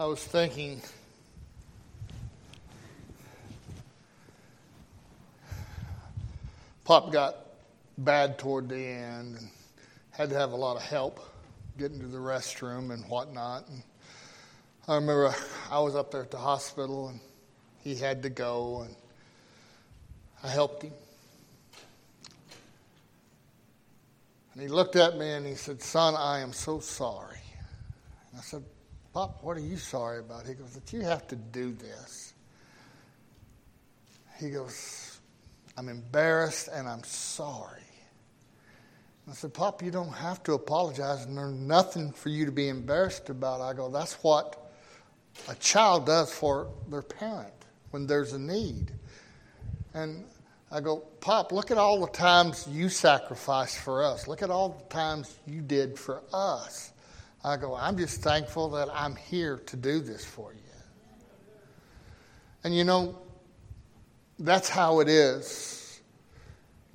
I was thinking Pop got bad toward the end and had to have a lot of help getting to the restroom and whatnot. And I remember I was up there at the hospital and he had to go and I helped him. And he looked at me and he said, Son, I am so sorry. And I said, Pop, what are you sorry about? He goes, That you have to do this. He goes, I'm embarrassed and I'm sorry. I said, Pop, you don't have to apologize, and there's nothing for you to be embarrassed about. I go, That's what a child does for their parent when there's a need. And I go, Pop, look at all the times you sacrificed for us. Look at all the times you did for us. I go, I'm just thankful that I'm here to do this for you. And you know, that's how it is.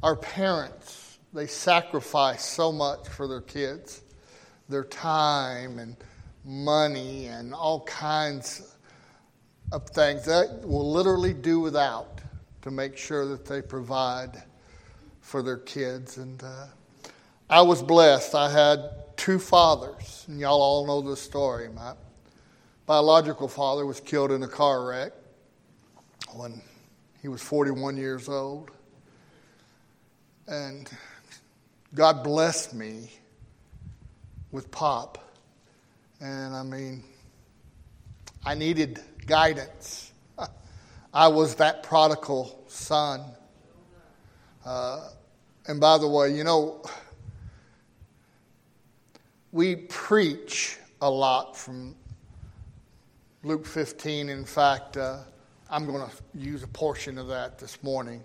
Our parents, they sacrifice so much for their kids their time and money and all kinds of things that will literally do without to make sure that they provide for their kids. And uh, I was blessed. I had two fathers, and y'all all know the story. My biological father was killed in a car wreck when he was 41 years old. And God blessed me with Pop. And I mean, I needed guidance. I was that prodigal son. Uh, and by the way, you know, we preach a lot from Luke 15. In fact, uh, I'm going to use a portion of that this morning.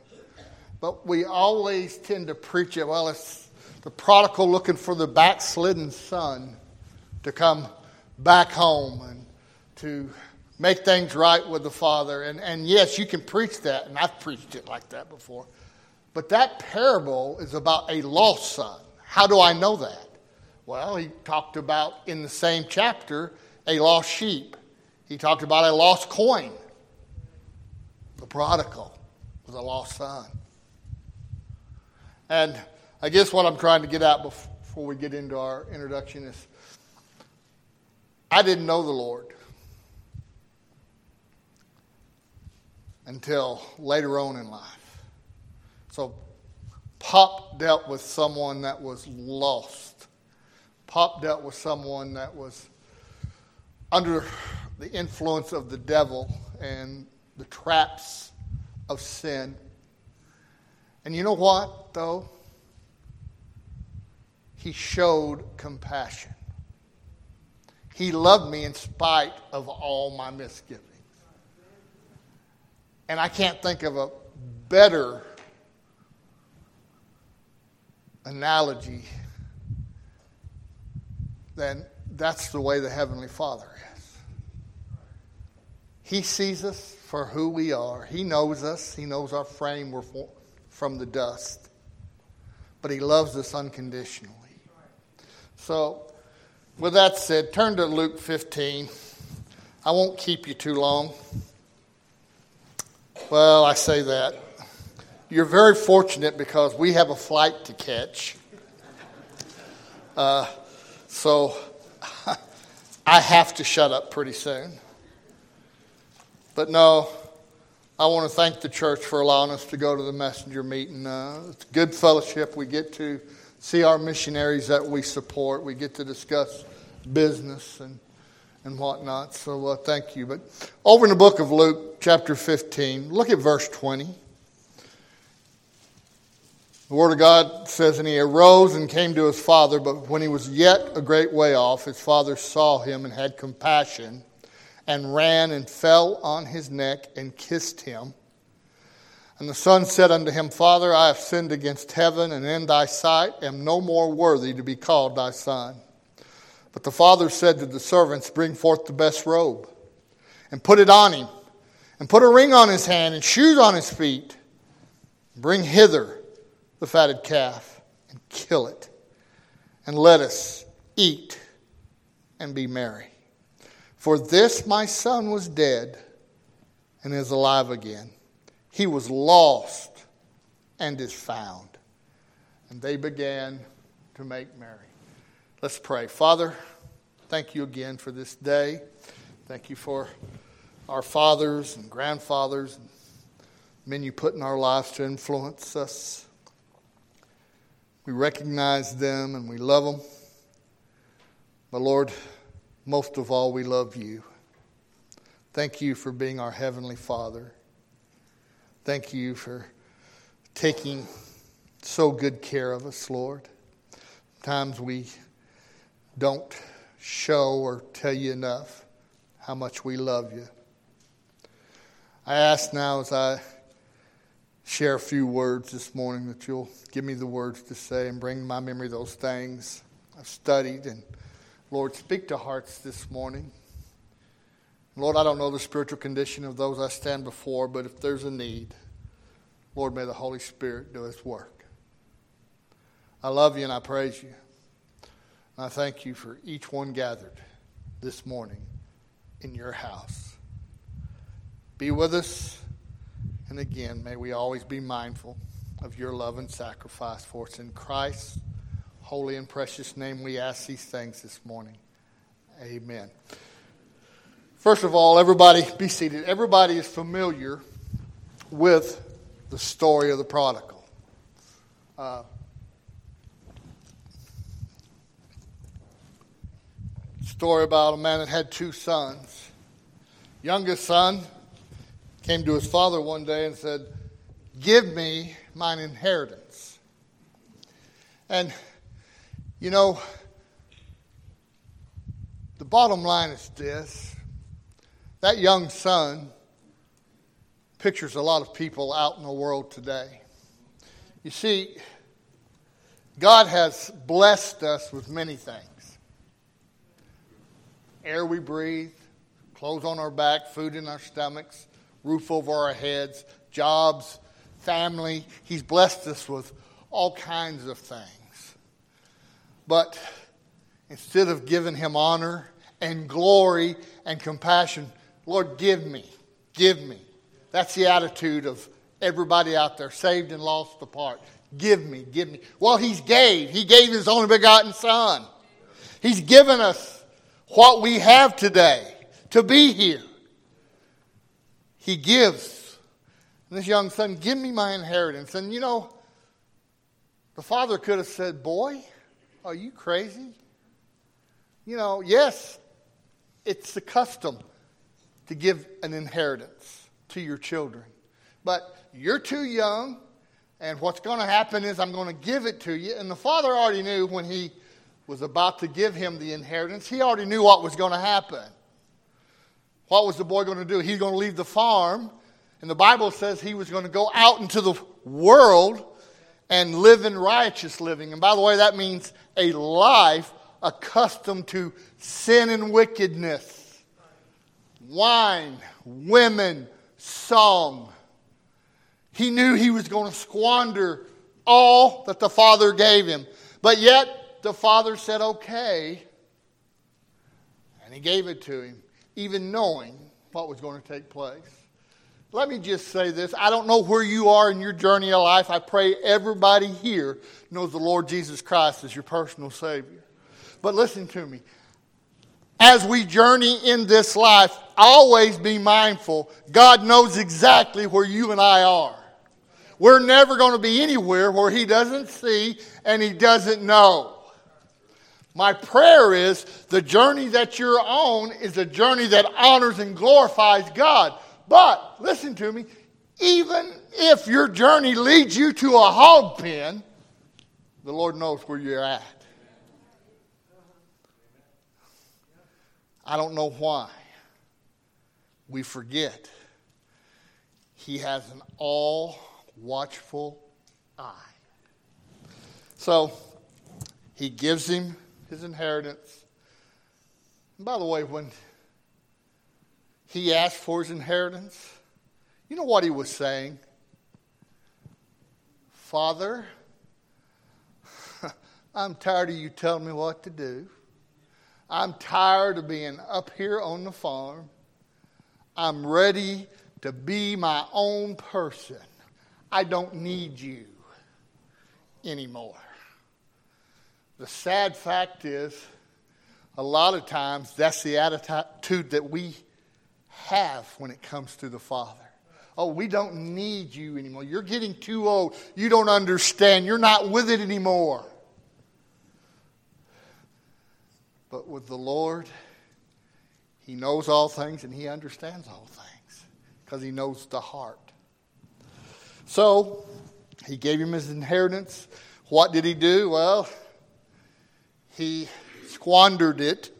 But we always tend to preach it. Well, it's the prodigal looking for the backslidden son to come back home and to make things right with the Father. And, and yes, you can preach that, and I've preached it like that before. But that parable is about a lost son. How do I know that? Well, he talked about in the same chapter a lost sheep. He talked about a lost coin. The prodigal was a lost son. And I guess what I'm trying to get at before we get into our introduction is I didn't know the Lord. until later on in life. So, Pop dealt with someone that was lost. Pop dealt with someone that was under the influence of the devil and the traps of sin. And you know what, though? He showed compassion. He loved me in spite of all my misgivings. And I can't think of a better analogy than that's the way the Heavenly Father is. He sees us for who we are, He knows us, He knows our frame we're from the dust, but He loves us unconditionally. So, with that said, turn to Luke 15. I won't keep you too long. Well, I say that. You're very fortunate because we have a flight to catch. Uh, so I have to shut up pretty soon. But no, I want to thank the church for allowing us to go to the messenger meeting. Uh, it's good fellowship. We get to see our missionaries that we support. We get to discuss business and and whatnot. So uh, thank you. But over in the book of Luke, chapter 15, look at verse 20. The Word of God says, And he arose and came to his father, but when he was yet a great way off, his father saw him and had compassion, and ran and fell on his neck and kissed him. And the son said unto him, Father, I have sinned against heaven and in thy sight, am no more worthy to be called thy son. But the father said to the servants, Bring forth the best robe and put it on him, and put a ring on his hand and shoes on his feet. Bring hither the fatted calf and kill it, and let us eat and be merry. For this my son was dead and is alive again. He was lost and is found. And they began to make merry. Let's pray. Father, thank you again for this day. Thank you for our fathers and grandfathers and men you put in our lives to influence us. We recognize them and we love them. But Lord, most of all, we love you. Thank you for being our Heavenly Father. Thank you for taking so good care of us, Lord. Times we don't show or tell you enough how much we love you. I ask now as I share a few words this morning that you'll give me the words to say and bring to my memory those things I've studied. And Lord, speak to hearts this morning. Lord, I don't know the spiritual condition of those I stand before, but if there's a need, Lord, may the Holy Spirit do its work. I love you and I praise you. And I thank you for each one gathered this morning in your house. Be with us and again, may we always be mindful of your love and sacrifice for us. In Christ's holy and precious name, we ask these things this morning. Amen. First of all, everybody be seated. Everybody is familiar with the story of the prodigal. Uh, story about a man that had two sons. Youngest son came to his father one day and said, Give me mine inheritance. And, you know, the bottom line is this that young son pictures a lot of people out in the world today. You see, God has blessed us with many things air we breathe, clothes on our back, food in our stomachs, roof over our heads, jobs, family. He's blessed us with all kinds of things. But instead of giving him honor and glory and compassion, Lord, give me, give me. That's the attitude of everybody out there, saved and lost apart. Give me, give me. Well, He's gave. He gave His only begotten Son. He's given us what we have today to be here he gives. And this young son, give me my inheritance. And you know, the father could have said, Boy, are you crazy? You know, yes, it's the custom to give an inheritance to your children. But you're too young, and what's going to happen is I'm going to give it to you. And the father already knew when he was about to give him the inheritance, he already knew what was going to happen. What was the boy going to do? He's going to leave the farm, and the Bible says he was going to go out into the world and live in righteous living. And by the way, that means a life accustomed to sin and wickedness, wine, women, song. He knew he was going to squander all that the Father gave him. But yet, the Father said, okay. And he gave it to him even knowing what was going to take place. Let me just say this. I don't know where you are in your journey of life. I pray everybody here knows the Lord Jesus Christ as your personal Savior. But listen to me. As we journey in this life, always be mindful God knows exactly where you and I are. We're never going to be anywhere where He doesn't see and He doesn't know. My prayer is the journey that you're on is a journey that honors and glorifies God. But listen to me, even if your journey leads you to a hog pen, the Lord knows where you're at. I don't know why. We forget. He has an all watchful eye. So he gives him his inheritance. And by the way, when he asked for his inheritance, you know what he was saying? Father, I'm tired of you telling me what to do. I'm tired of being up here on the farm. I'm ready to be my own person. I don't need you anymore. The sad fact is, a lot of times that's the attitude that we have when it comes to the Father. Oh, we don't need you anymore. You're getting too old. You don't understand. You're not with it anymore. But with the Lord, He knows all things and He understands all things because He knows the heart. So, He gave him his inheritance. What did He do? Well, He squandered it.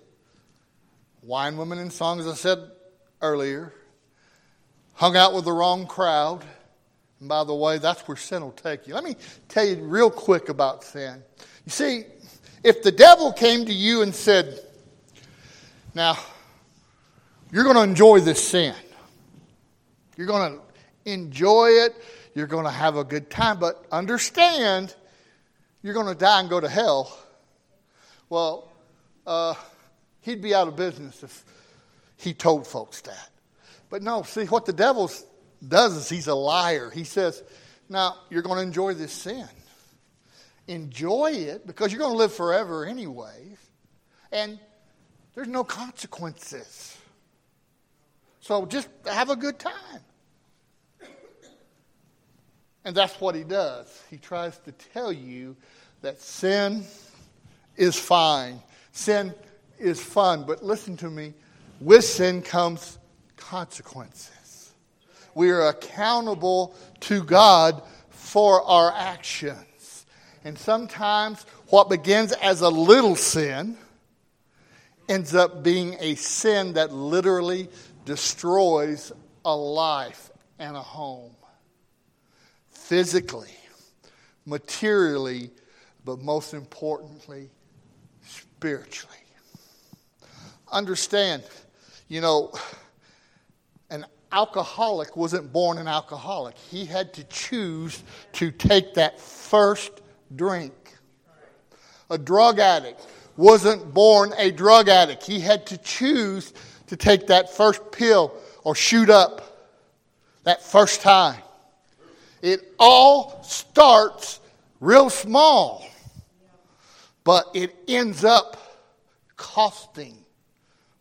Wine, women, and songs, I said earlier. Hung out with the wrong crowd. And by the way, that's where sin will take you. Let me tell you real quick about sin. You see, if the devil came to you and said, Now, you're going to enjoy this sin, you're going to enjoy it, you're going to have a good time, but understand you're going to die and go to hell. Well, uh, he'd be out of business if he told folks that. But no, see, what the devil does is he's a liar. He says, Now, you're going to enjoy this sin enjoy it because you're going to live forever anyways. And there's no consequences. So just have a good time. And that's what he does. He tries to tell you that sin is fine, sin is fun. But listen to me with sin comes consequences. We are accountable to God for our actions. And sometimes what begins as a little sin ends up being a sin that literally destroys a life and a home. Physically, materially, but most importantly, spiritually. Understand, you know, an alcoholic wasn't born an alcoholic. He had to choose to take that first drink. A drug addict wasn't born a drug addict. He had to choose to take that first pill or shoot up that first time. It all starts real small, but it ends up costing.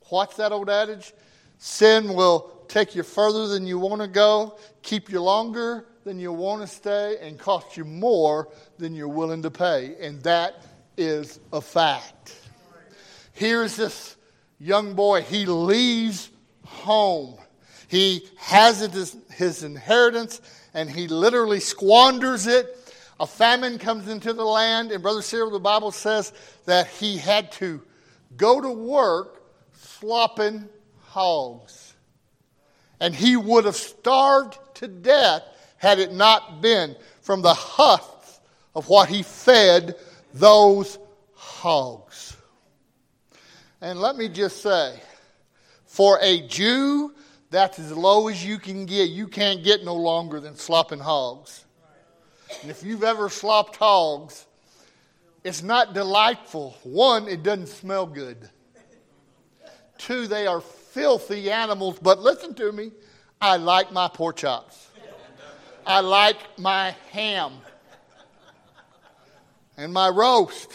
What's that old adage? Sin will take you further than you want to go, keep you longer than you want to stay, and cost you more than you're willing to pay. And that is a fact. Here's this young boy. He leaves home. He has his, his inheritance and he literally squanders it. A famine comes into the land, and Brother Cyril, the Bible says that he had to go to work slopping hogs. And he would have starved to death had it not been from the husk of what he fed those hogs. And let me just say, for a Jew, that's as low as you can get. You can't get no longer than slopping hogs. And if you've ever slopped hogs, it's not delightful. One, it doesn't smell good. Two, they are filthy animals. But listen to me, I like my pork chops. I like my ham and my roast.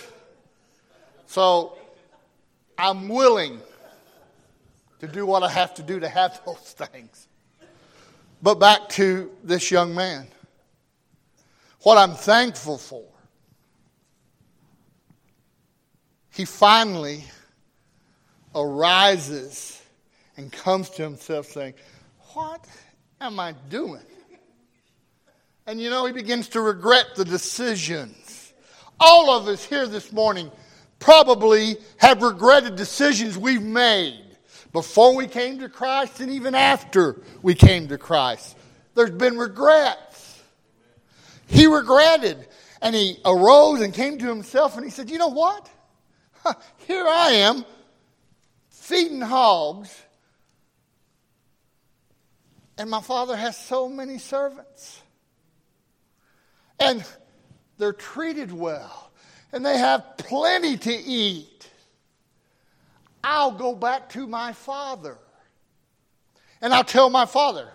So I'm willing to do what I have to do to have those things. But back to this young man. What I'm thankful for, he finally arises and comes to himself saying, What am I doing? And you know, he begins to regret the decisions. all of us here this morning probably have regretted decisions we've made before we came to Christ and even after we came to Christ. There's been regrets. He regretted and he arose and came to himself and he said, You know what? Here I am feeding hogs, and my father has so many servants. And they're treated well, and they have plenty to eat. I'll go back to my father. And I'll tell my father,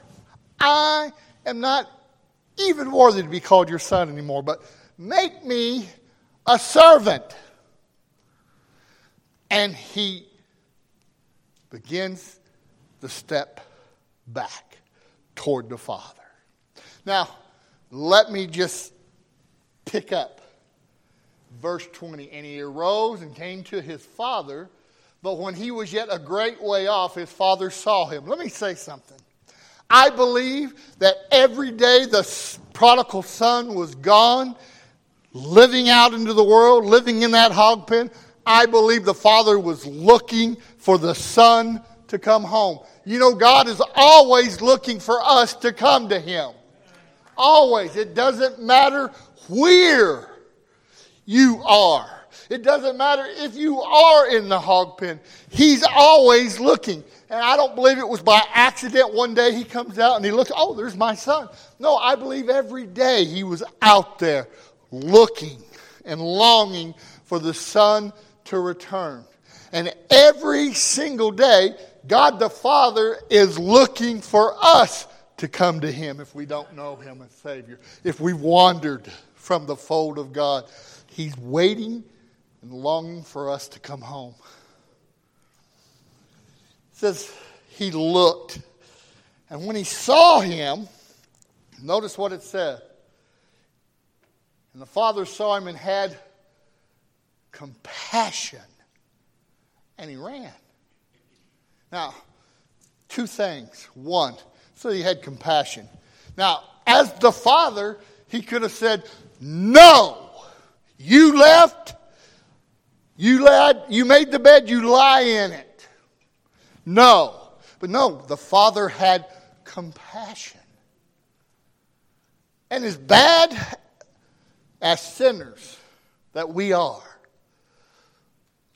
I am not even worthy to be called your son anymore, but make me a servant. And he begins the step back toward the Father. Now, let me just pick up verse 20. And he arose and came to his father, but when he was yet a great way off, his father saw him. Let me say something. I believe that every day the prodigal son was gone, living out into the world, living in that hog pen. I believe the father was looking for the son to come home. You know, God is always looking for us to come to him. Always. It doesn't matter where you are. It doesn't matter if you are in the hog pen. He's always looking. And I don't believe it was by accident one day he comes out and he looks, oh, there's my son. No, I believe every day he was out there looking and longing for the son to return. And every single day, God the Father is looking for us to come to Him if we don't know Him as Savior. If we've wandered from the fold of God, He's waiting and longing for us to come home. Says He looked, and when He saw Him, notice what it said. And the Father saw Him and had compassion, and he ran. Now, two things. One, so he had compassion. Now, as the father, he could have said, No, you left, you lad, you made the bed, you lie in it. No. But no, the father had compassion. And as bad as sinners that we are,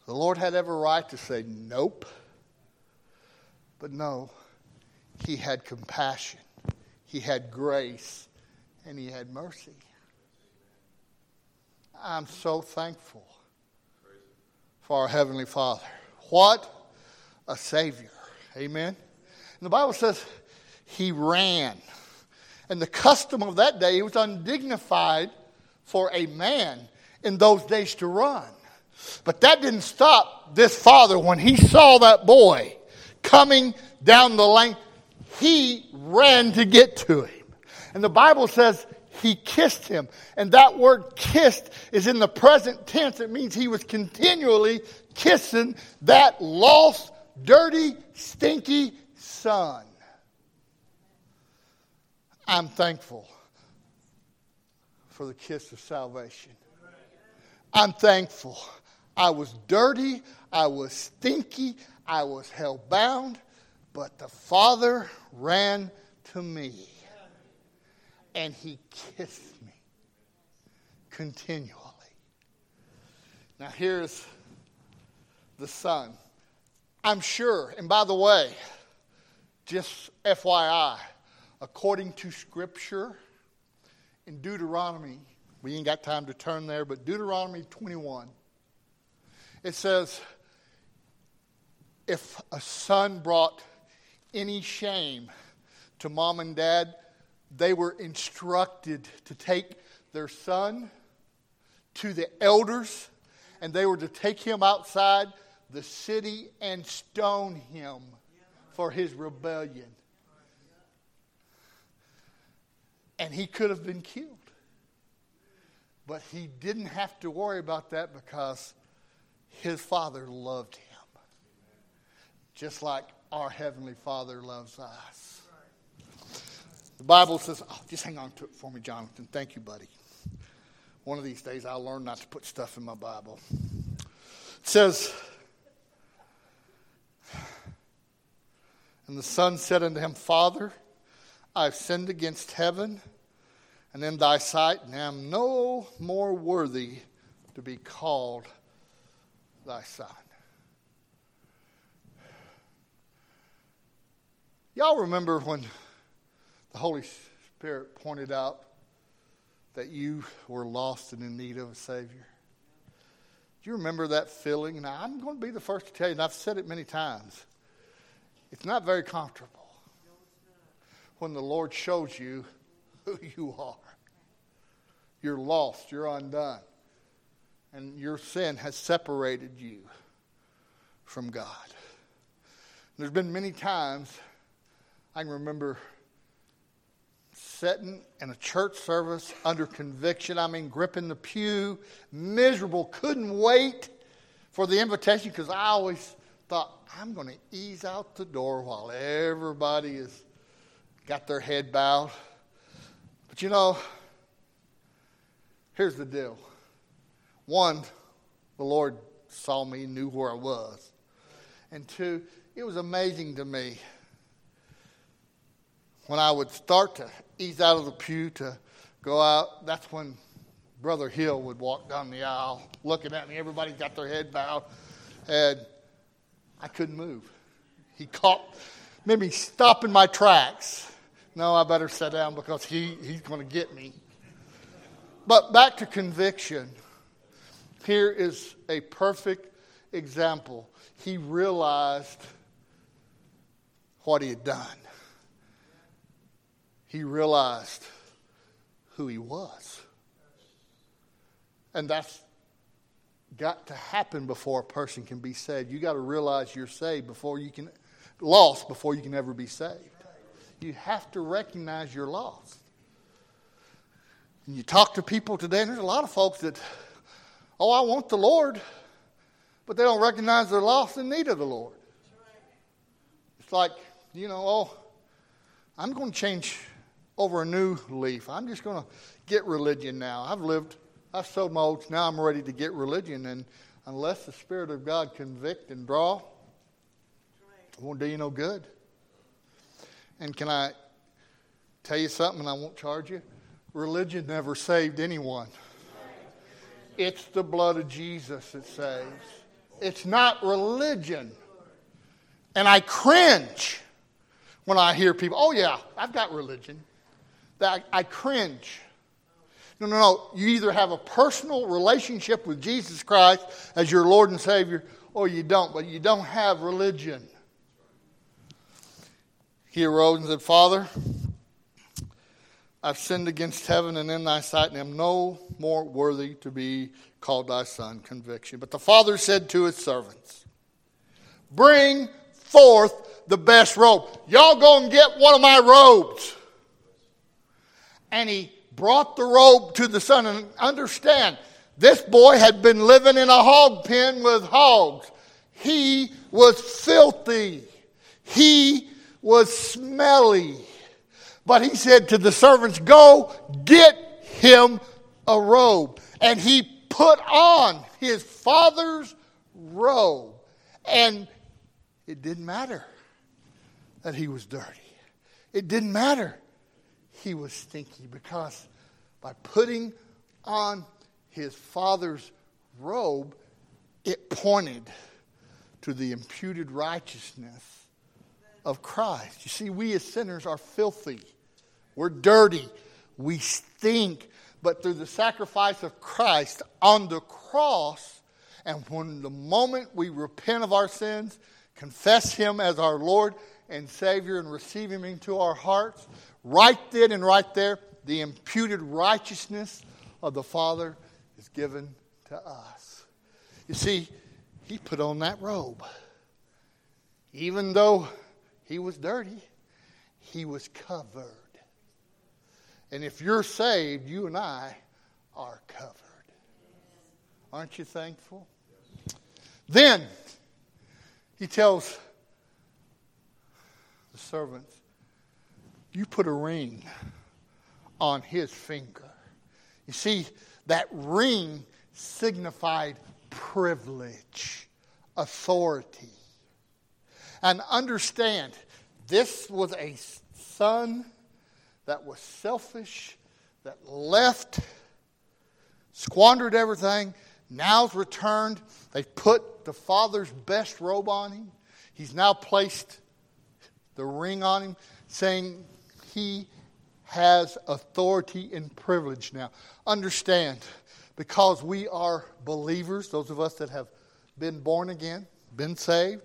the Lord had every right to say, Nope. But no, He had compassion, He had grace, and He had mercy. I'm so thankful for our Heavenly Father. What a Savior. Amen. And the Bible says He ran. And the custom of that day, it was undignified for a man in those days to run. But that didn't stop this father when he saw that boy coming down the lane. He ran to get to him. And the Bible says he kissed him. And that word kissed is in the present tense. It means he was continually kissing that lost, dirty, stinky son. I'm thankful for the kiss of salvation. I'm thankful I was dirty, I was stinky, I was hell bound, but the Father ran to me and he kissed me continually. Now, here's the Son. I'm sure, and by the way, just FYI, according to Scripture in Deuteronomy, we ain't got time to turn there, but Deuteronomy 21 it says, if a son brought any shame to mom and dad, they were instructed to take their son to the elders and they were to take him outside the city and stone him for his rebellion. And he could have been killed. But he didn't have to worry about that because his Father loved him. Just like our Heavenly Father loves us. The Bible says, oh, just hang on to it for me, Jonathan. Thank you, buddy. One of these days I'll learn not to put stuff in my Bible. It says, And the son said unto him, Father, I have sinned against heaven and in thy sight, and am no more worthy to be called thy son. Y'all remember when the Holy Spirit pointed out that you were lost and in need of a Savior? Do you remember that feeling? Now, I'm going to be the first to tell you, and I've said it many times. It's not very comfortable when the Lord shows you who you are. You're lost, you're undone, and your sin has separated you from God. There's been many times I can remember sitting in a church service under conviction. I mean, gripping the pew, miserable, couldn't wait for the invitation because I always thought, I'm going to ease out the door while everybody has got their head bowed. But you know, here's the deal. One, the Lord saw me, knew where I was. And two, it was amazing to me when I would start to ease out of the pew to go out. That's when Brother Hill would walk down the aisle looking at me. Everybody got their head bowed. And I couldn't move. He caught, made me stop in my tracks. No, I better sit down because he, he's going to get me. But back to conviction. Here is a perfect example. He realized what he had done. He realized who he was. And that's got to happen before a person can be saved. You got to realize you're saved before you can lost before you can ever be saved. You have to recognize you're lost. And you talk to people today, and there's a lot of folks that, oh, I want the Lord, but they don't recognize they're lost in need of the Lord. It's like, you know, oh, I'm going to change over a new leaf. I'm just going to get religion now. I've lived, I've sowed my oats. Now I'm ready to get religion. And unless the Spirit of God convict and draw, it won't do you no good. And can I tell you something and I won't charge you? Religion never saved anyone. It's the blood of Jesus that saves. It's not religion. And I cringe when I hear people, oh, yeah, I've got religion. That I, I cringe. No, no, no. You either have a personal relationship with Jesus Christ as your Lord and Savior, or you don't, but you don't have religion. He arose and said, Father, I've sinned against heaven and in thy sight, and am no more worthy to be called thy son. Conviction. But the father said to his servants, Bring forth the best robe. Y'all go and get one of my robes. And he brought the robe to the son. And understand, this boy had been living in a hog pen with hogs. He was filthy. He was smelly. But he said to the servants, Go get him a robe. And he put on his father's robe. And it didn't matter that he was dirty. It didn't matter he was stinky because by putting on his father's robe, it pointed to the imputed righteousness of Christ. You see, we as sinners are filthy, we're dirty, we stink. But through the sacrifice of Christ on the cross, and when the moment we repent of our sins, confess Him as our Lord and Savior, and receive Him into our hearts, right then and right there, the imputed righteousness of the Father is given to us. You see, He put on that robe. Even though he was dirty, he was covered. And if you're saved, you and I are covered. Aren't you thankful? Then he tells the servants, You put a ring on his finger. You see, that ring signified privilege, authority. And understand, this was a son that was selfish, that left, squandered everything, now's returned. They've put the father's best robe on him. He's now placed the ring on him, saying he has authority and privilege now. Understand, because we are believers, those of us that have been born again, been saved,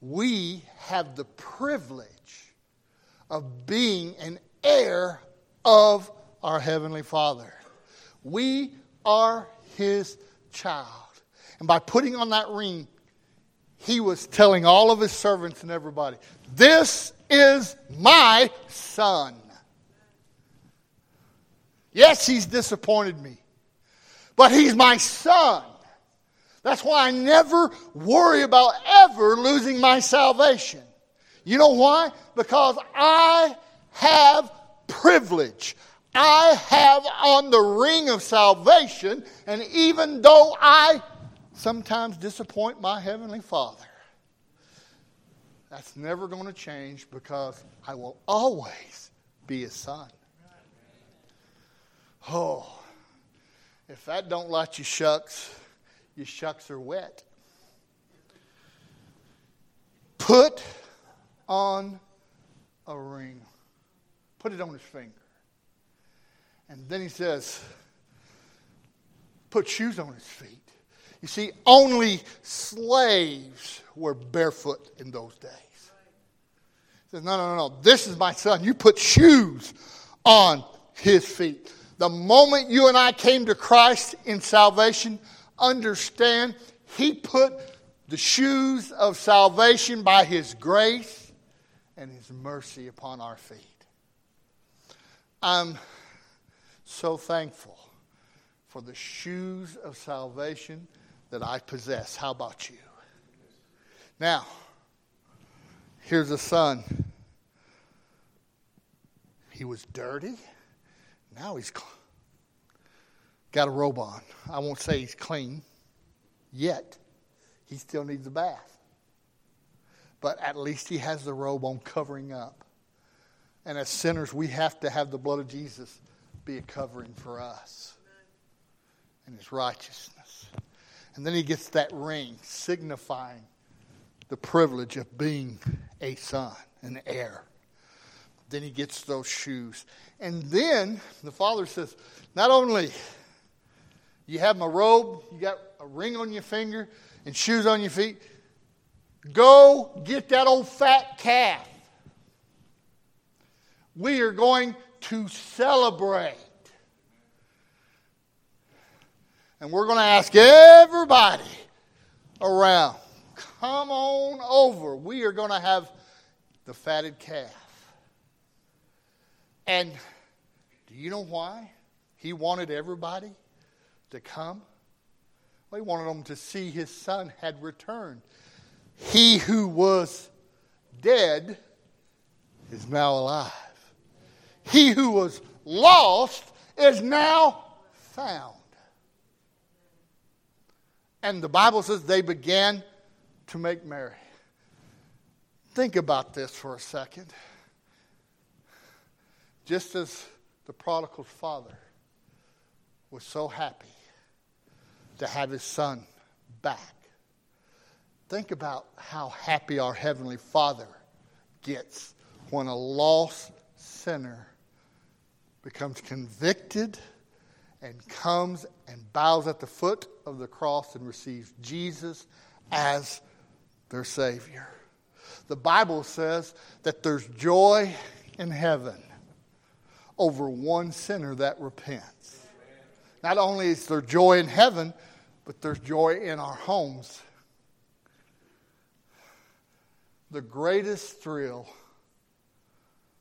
we have the privilege of being an heir of our Heavenly Father. We are His child. And by putting on that ring, He was telling all of His servants and everybody, This is my son. Yes, He's disappointed me, but He's my son. That's why I never worry about ever losing my salvation. You know why? Because I have privilege. I have on the ring of salvation, and even though I sometimes disappoint my Heavenly Father, that's never going to change because I will always be His son. Oh, if that don't light you shucks, your shucks are wet. Put on a ring. Put it on his finger. And then he says, put shoes on his feet. You see, only slaves were barefoot in those days. He says, no, no, no, no. This is my son. You put shoes on his feet. The moment you and I came to Christ in salvation, understand he put the shoes of salvation by his grace and his mercy upon our feet. I'm so thankful for the shoes of salvation that I possess. How about you? Now, here's a son. He was dirty. Now he's got a robe on. I won't say he's clean yet. He still needs a bath. But at least he has the robe on covering up. And as sinners, we have to have the blood of Jesus be a covering for us and his righteousness. And then he gets that ring signifying the privilege of being a son, an heir. Then he gets those shoes. And then the father says, Not only you have my robe, you got a ring on your finger and shoes on your feet, go get that old fat calf. We are going to celebrate. And we're going to ask everybody around, come on over. We are going to have the fatted calf. And do you know why? He wanted everybody to come. Well, he wanted them to see his son had returned. He who was dead is now alive. He who was lost is now found. And the Bible says they began to make merry. Think about this for a second. Just as the prodigal's father was so happy to have his son back, think about how happy our Heavenly Father gets when a lost sinner becomes convicted and comes and bows at the foot of the cross and receives Jesus as their Savior. The Bible says that there's joy in heaven over one sinner that repents. Not only is there joy in heaven, but there's joy in our homes. The greatest thrill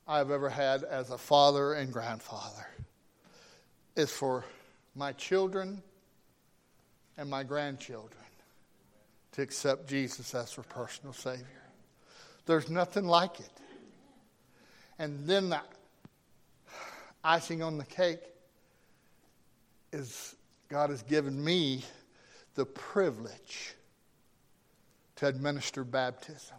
I've ever had as a father and grandfather is for my children and my grandchildren to accept Jesus as their personal Savior. There's nothing like it. And then the icing on the cake is God has given me the privilege to administer baptism.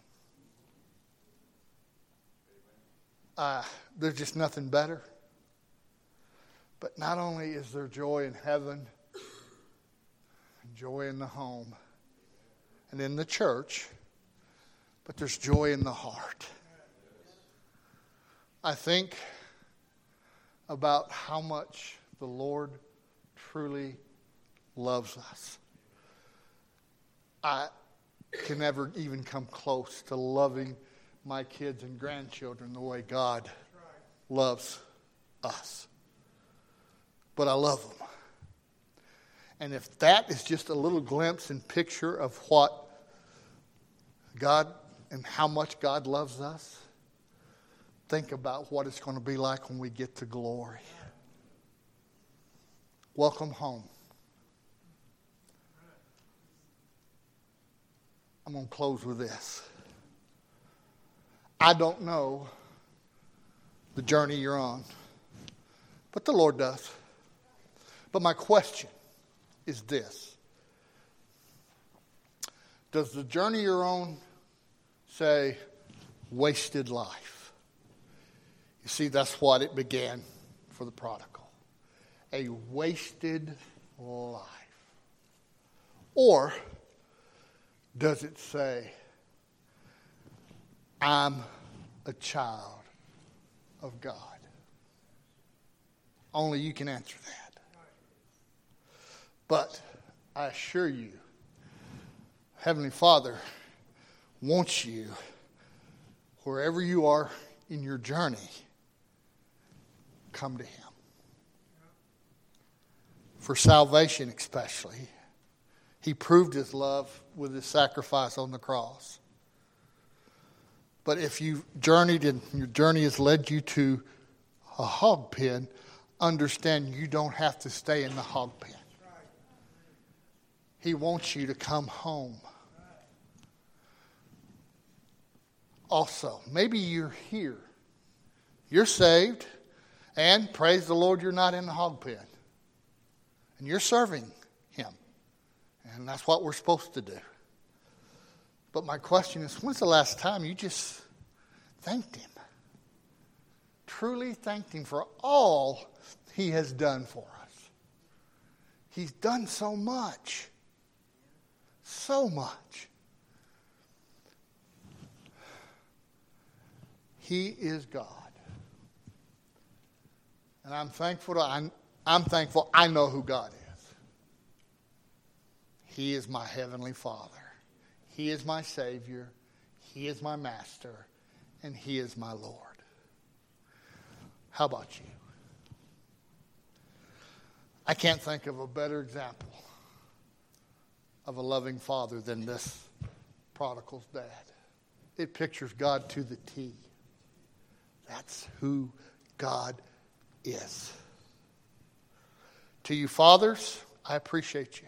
Uh, there's just nothing better. But not only is there joy in heaven, joy in the home, and in the church, but there's joy in the heart. I think about how much the Lord truly loves us. I can never even come close to loving my kids and grandchildren the way God loves us. But I love them. And if that is just a little glimpse and picture of what God and how much God loves us, think about what it's going to be like when we get to glory. Welcome home. I'm going to close with this. I don't know the journey you're on, but the Lord does. But my question is this Does the journey you're on say wasted life? You see, that's what it began for the prodigal a wasted life. Or does it say, I'm a child of God? Only you can answer that. But I assure you, Heavenly Father wants you, wherever you are in your journey, come to Him. For salvation, especially. He proved His love with His sacrifice on the cross. But if you've journeyed and your journey has led you to a hog pen, understand you don't have to stay in the hog pen. He wants you to come home. Also, maybe you're here. You're saved, and praise the Lord, you're not in the hog pen. And you're serving Him. And that's what we're supposed to do. But my question is when's the last time you just thanked Him? Truly thanked Him for all He has done for us. He's done so much. So much. He is God. And I'm thankful to, I'm, I'm thankful I know who God is. He is my heavenly Father. He is my Savior. He is my Master. And He is my Lord. How about you? I can't think of a better example of a loving father than this prodigal's dad. It pictures God to the T. That's who God is. To you, fathers, I appreciate you.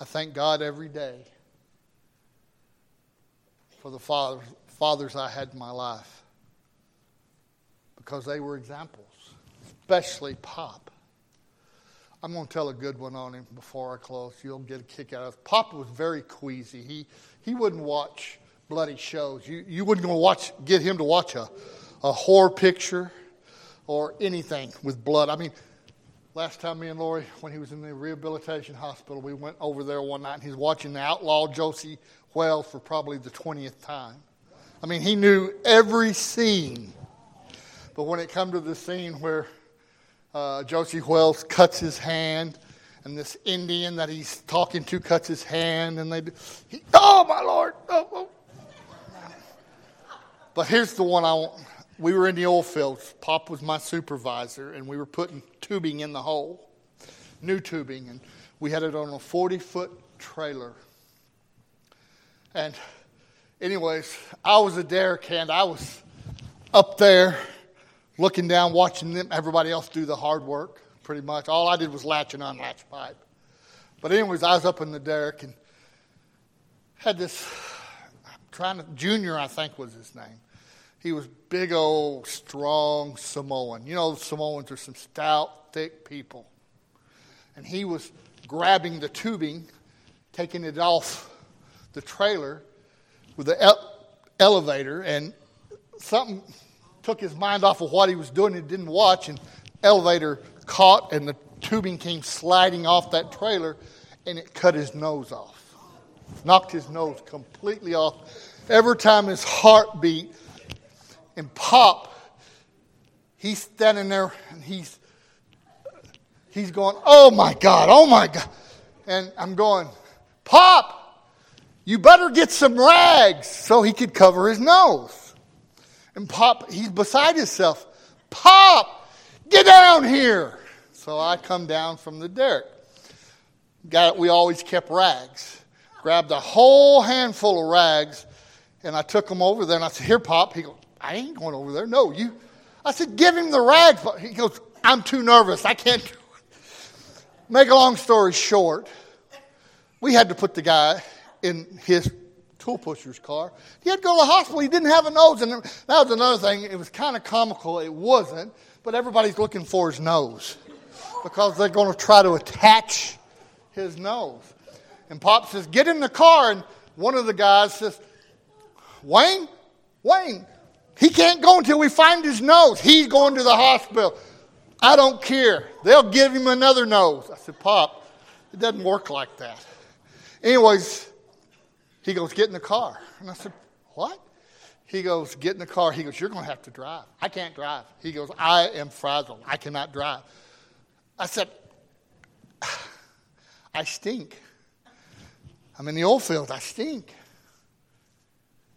I thank God every day for the fathers, fathers I had in my life because they were examples, especially Pop. I'm going to tell a good one on him before I close. You'll get a kick out of it. Papa was very queasy. He, he wouldn't watch bloody shows. You, you wouldn't go watch, get him to watch a, a horror picture or anything with blood. I mean, last time me and Lori, when he was in the rehabilitation hospital, we went over there one night and he's watching the outlaw Josey Wales for probably the 20th time. I mean, he knew every scene. But when it come to the scene where uh, Josey Wales cuts his hand, and this Indian that he's talking to cuts his hand, and they, he, oh my Lord! Oh, oh. But here's the one I want. We were in the oil fields. Pop was my supervisor, and we were putting tubing in the hole, new tubing, and we had it on a 40 foot trailer. And, anyways, I was a derrick hand. I was up there looking down, watching them, everybody else do the hard work, pretty much. All I did was latch and unlatch pipe. But, anyways, I was up in the derrick and had this, I'm trying to, Junior, I think was his name. He was big old, strong Samoan. You know, Samoans are some stout, thick people. And he was grabbing the tubing, taking it off the trailer with the ele- elevator, and something took his mind off of what he was doing. He didn't watch, and elevator caught, and the tubing came sliding off that trailer, and it cut his nose off, knocked his nose completely off. Every time his heart beat, and Pop, he's standing there and he's he's going, Oh my God, oh my God. And I'm going, Pop, you better get some rags so he could cover his nose. And Pop, he's beside himself. Pop, get down here. So I come down from the derrick. Got, we always kept rags. Grabbed a whole handful of rags, and I took them over there. And I said, "Here, Pop." He goes, "I ain't going over there. No, you." I said, "Give him the rags." But he goes, "I'm too nervous. I can't do it." Make a long story short, we had to put the guy in his tool pusher's car. He had to go to the hospital. He didn't have a nose, and that was another thing. It was kind of comical. It wasn't, but everybody's looking for his nose because they're going to try to attach his nose. And Pop says, Get in the car. And one of the guys says, Wayne, Wayne, he can't go until we find his nose. He's going to the hospital. I don't care. They'll give him another nose. I said, Pop, it doesn't work like that. Anyways, he goes, Get in the car. And I said, What? He goes, Get in the car. He goes, You're going to have to drive. I can't drive. He goes, I am frazzled. I cannot drive. I said, I stink. I'm in the oil field. I stink.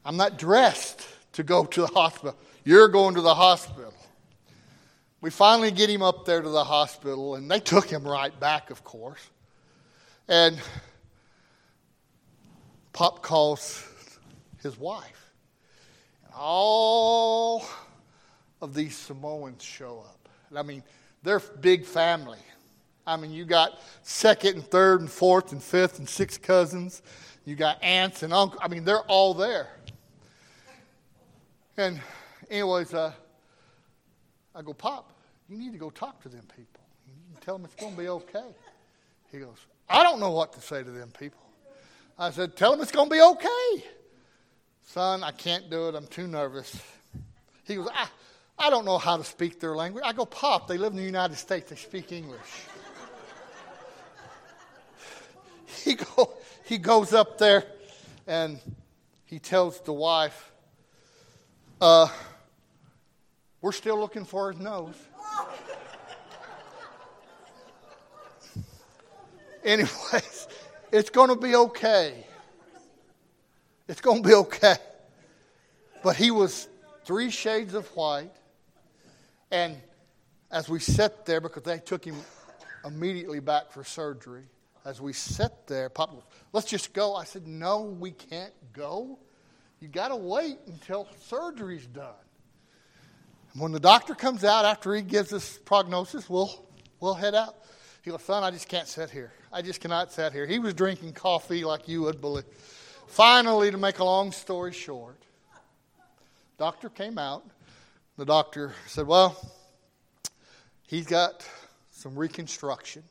I'm not dressed to go to the hospital. You're going to the hospital. We finally get him up there to the hospital, and they took him right back, of course. And Pop calls his wife. And all of these Samoans show up. I mean, they're big family. I mean, you got second and third and fourth and fifth and sixth cousins. You got aunts and uncles. I mean, they're all there. And, anyways, uh, I go, Pop, you need to go talk to them people. You can tell them it's going to be okay. He goes, I don't know what to say to them people. I said, Tell them it's going to be okay. Son, I can't do it. I'm too nervous. He goes, I, I don't know how to speak their language. I go, Pop, they live in the United States. They speak English. he, go, he goes up there and he tells the wife, uh, We're still looking for his nose. Anyways, it's going to be okay. It's going to be okay. But he was three shades of white. And as we sat there, because they took him immediately back for surgery, as we sat there, Pop, let's just go. I said, no, we can't go. You got to wait until surgery's done. when the doctor comes out after he gives us prognosis, we'll, we'll head out. He goes, son, I just can't sit here. I just cannot sit here. He was drinking coffee like you would believe. Finally, to make a long story short, doctor came out. The doctor said, well, he's got some reconstruction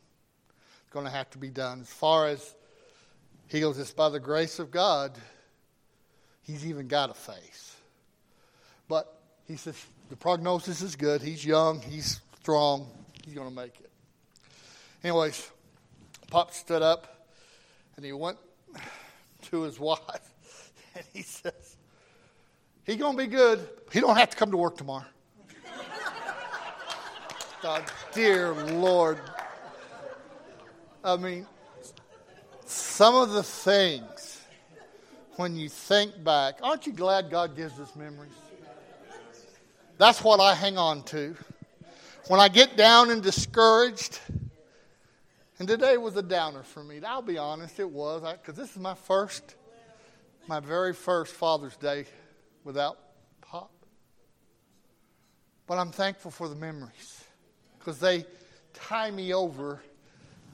going to have to be done. As far as he goes, it's by the grace of God, he's even got a face. But he says the prognosis is good. He's young, he's strong, he's going to make it. Anyways, Pop stood up and he went to his wife and he says, He to be good. He don't have to come to work tomorrow. God, dear Lord, I mean, some of the things, when you think back, aren't you glad God gives us memories? That's what I hang on to. When I get down and discouraged, and today was a downer for me. I'll be honest, it was, because this is my first, my very first Father's Day without Pop. But I'm thankful for the memories, because they tie me over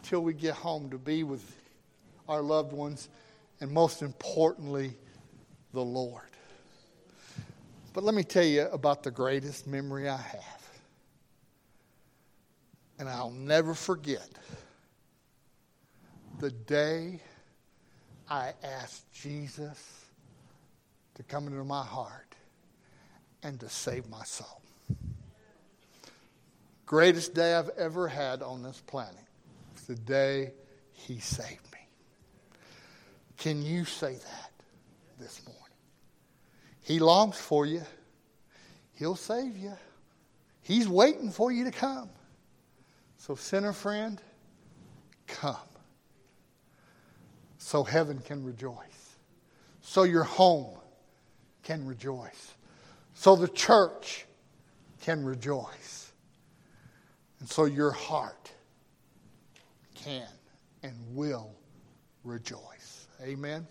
till we get home to be with our loved ones and most importantly, the Lord. But let me tell you about the greatest memory I have. And I'll never forget the day I asked Jesus to come into my heart and to save my soul. Greatest day I've ever had on this planet the day he saved me. Can you say that this morning? He longs for you. He'll save you. He's waiting for you to come. So, sinner friend, come. So heaven can rejoice. So your home can rejoice. So the church can rejoice. And so your heart can and will rejoice. Amen.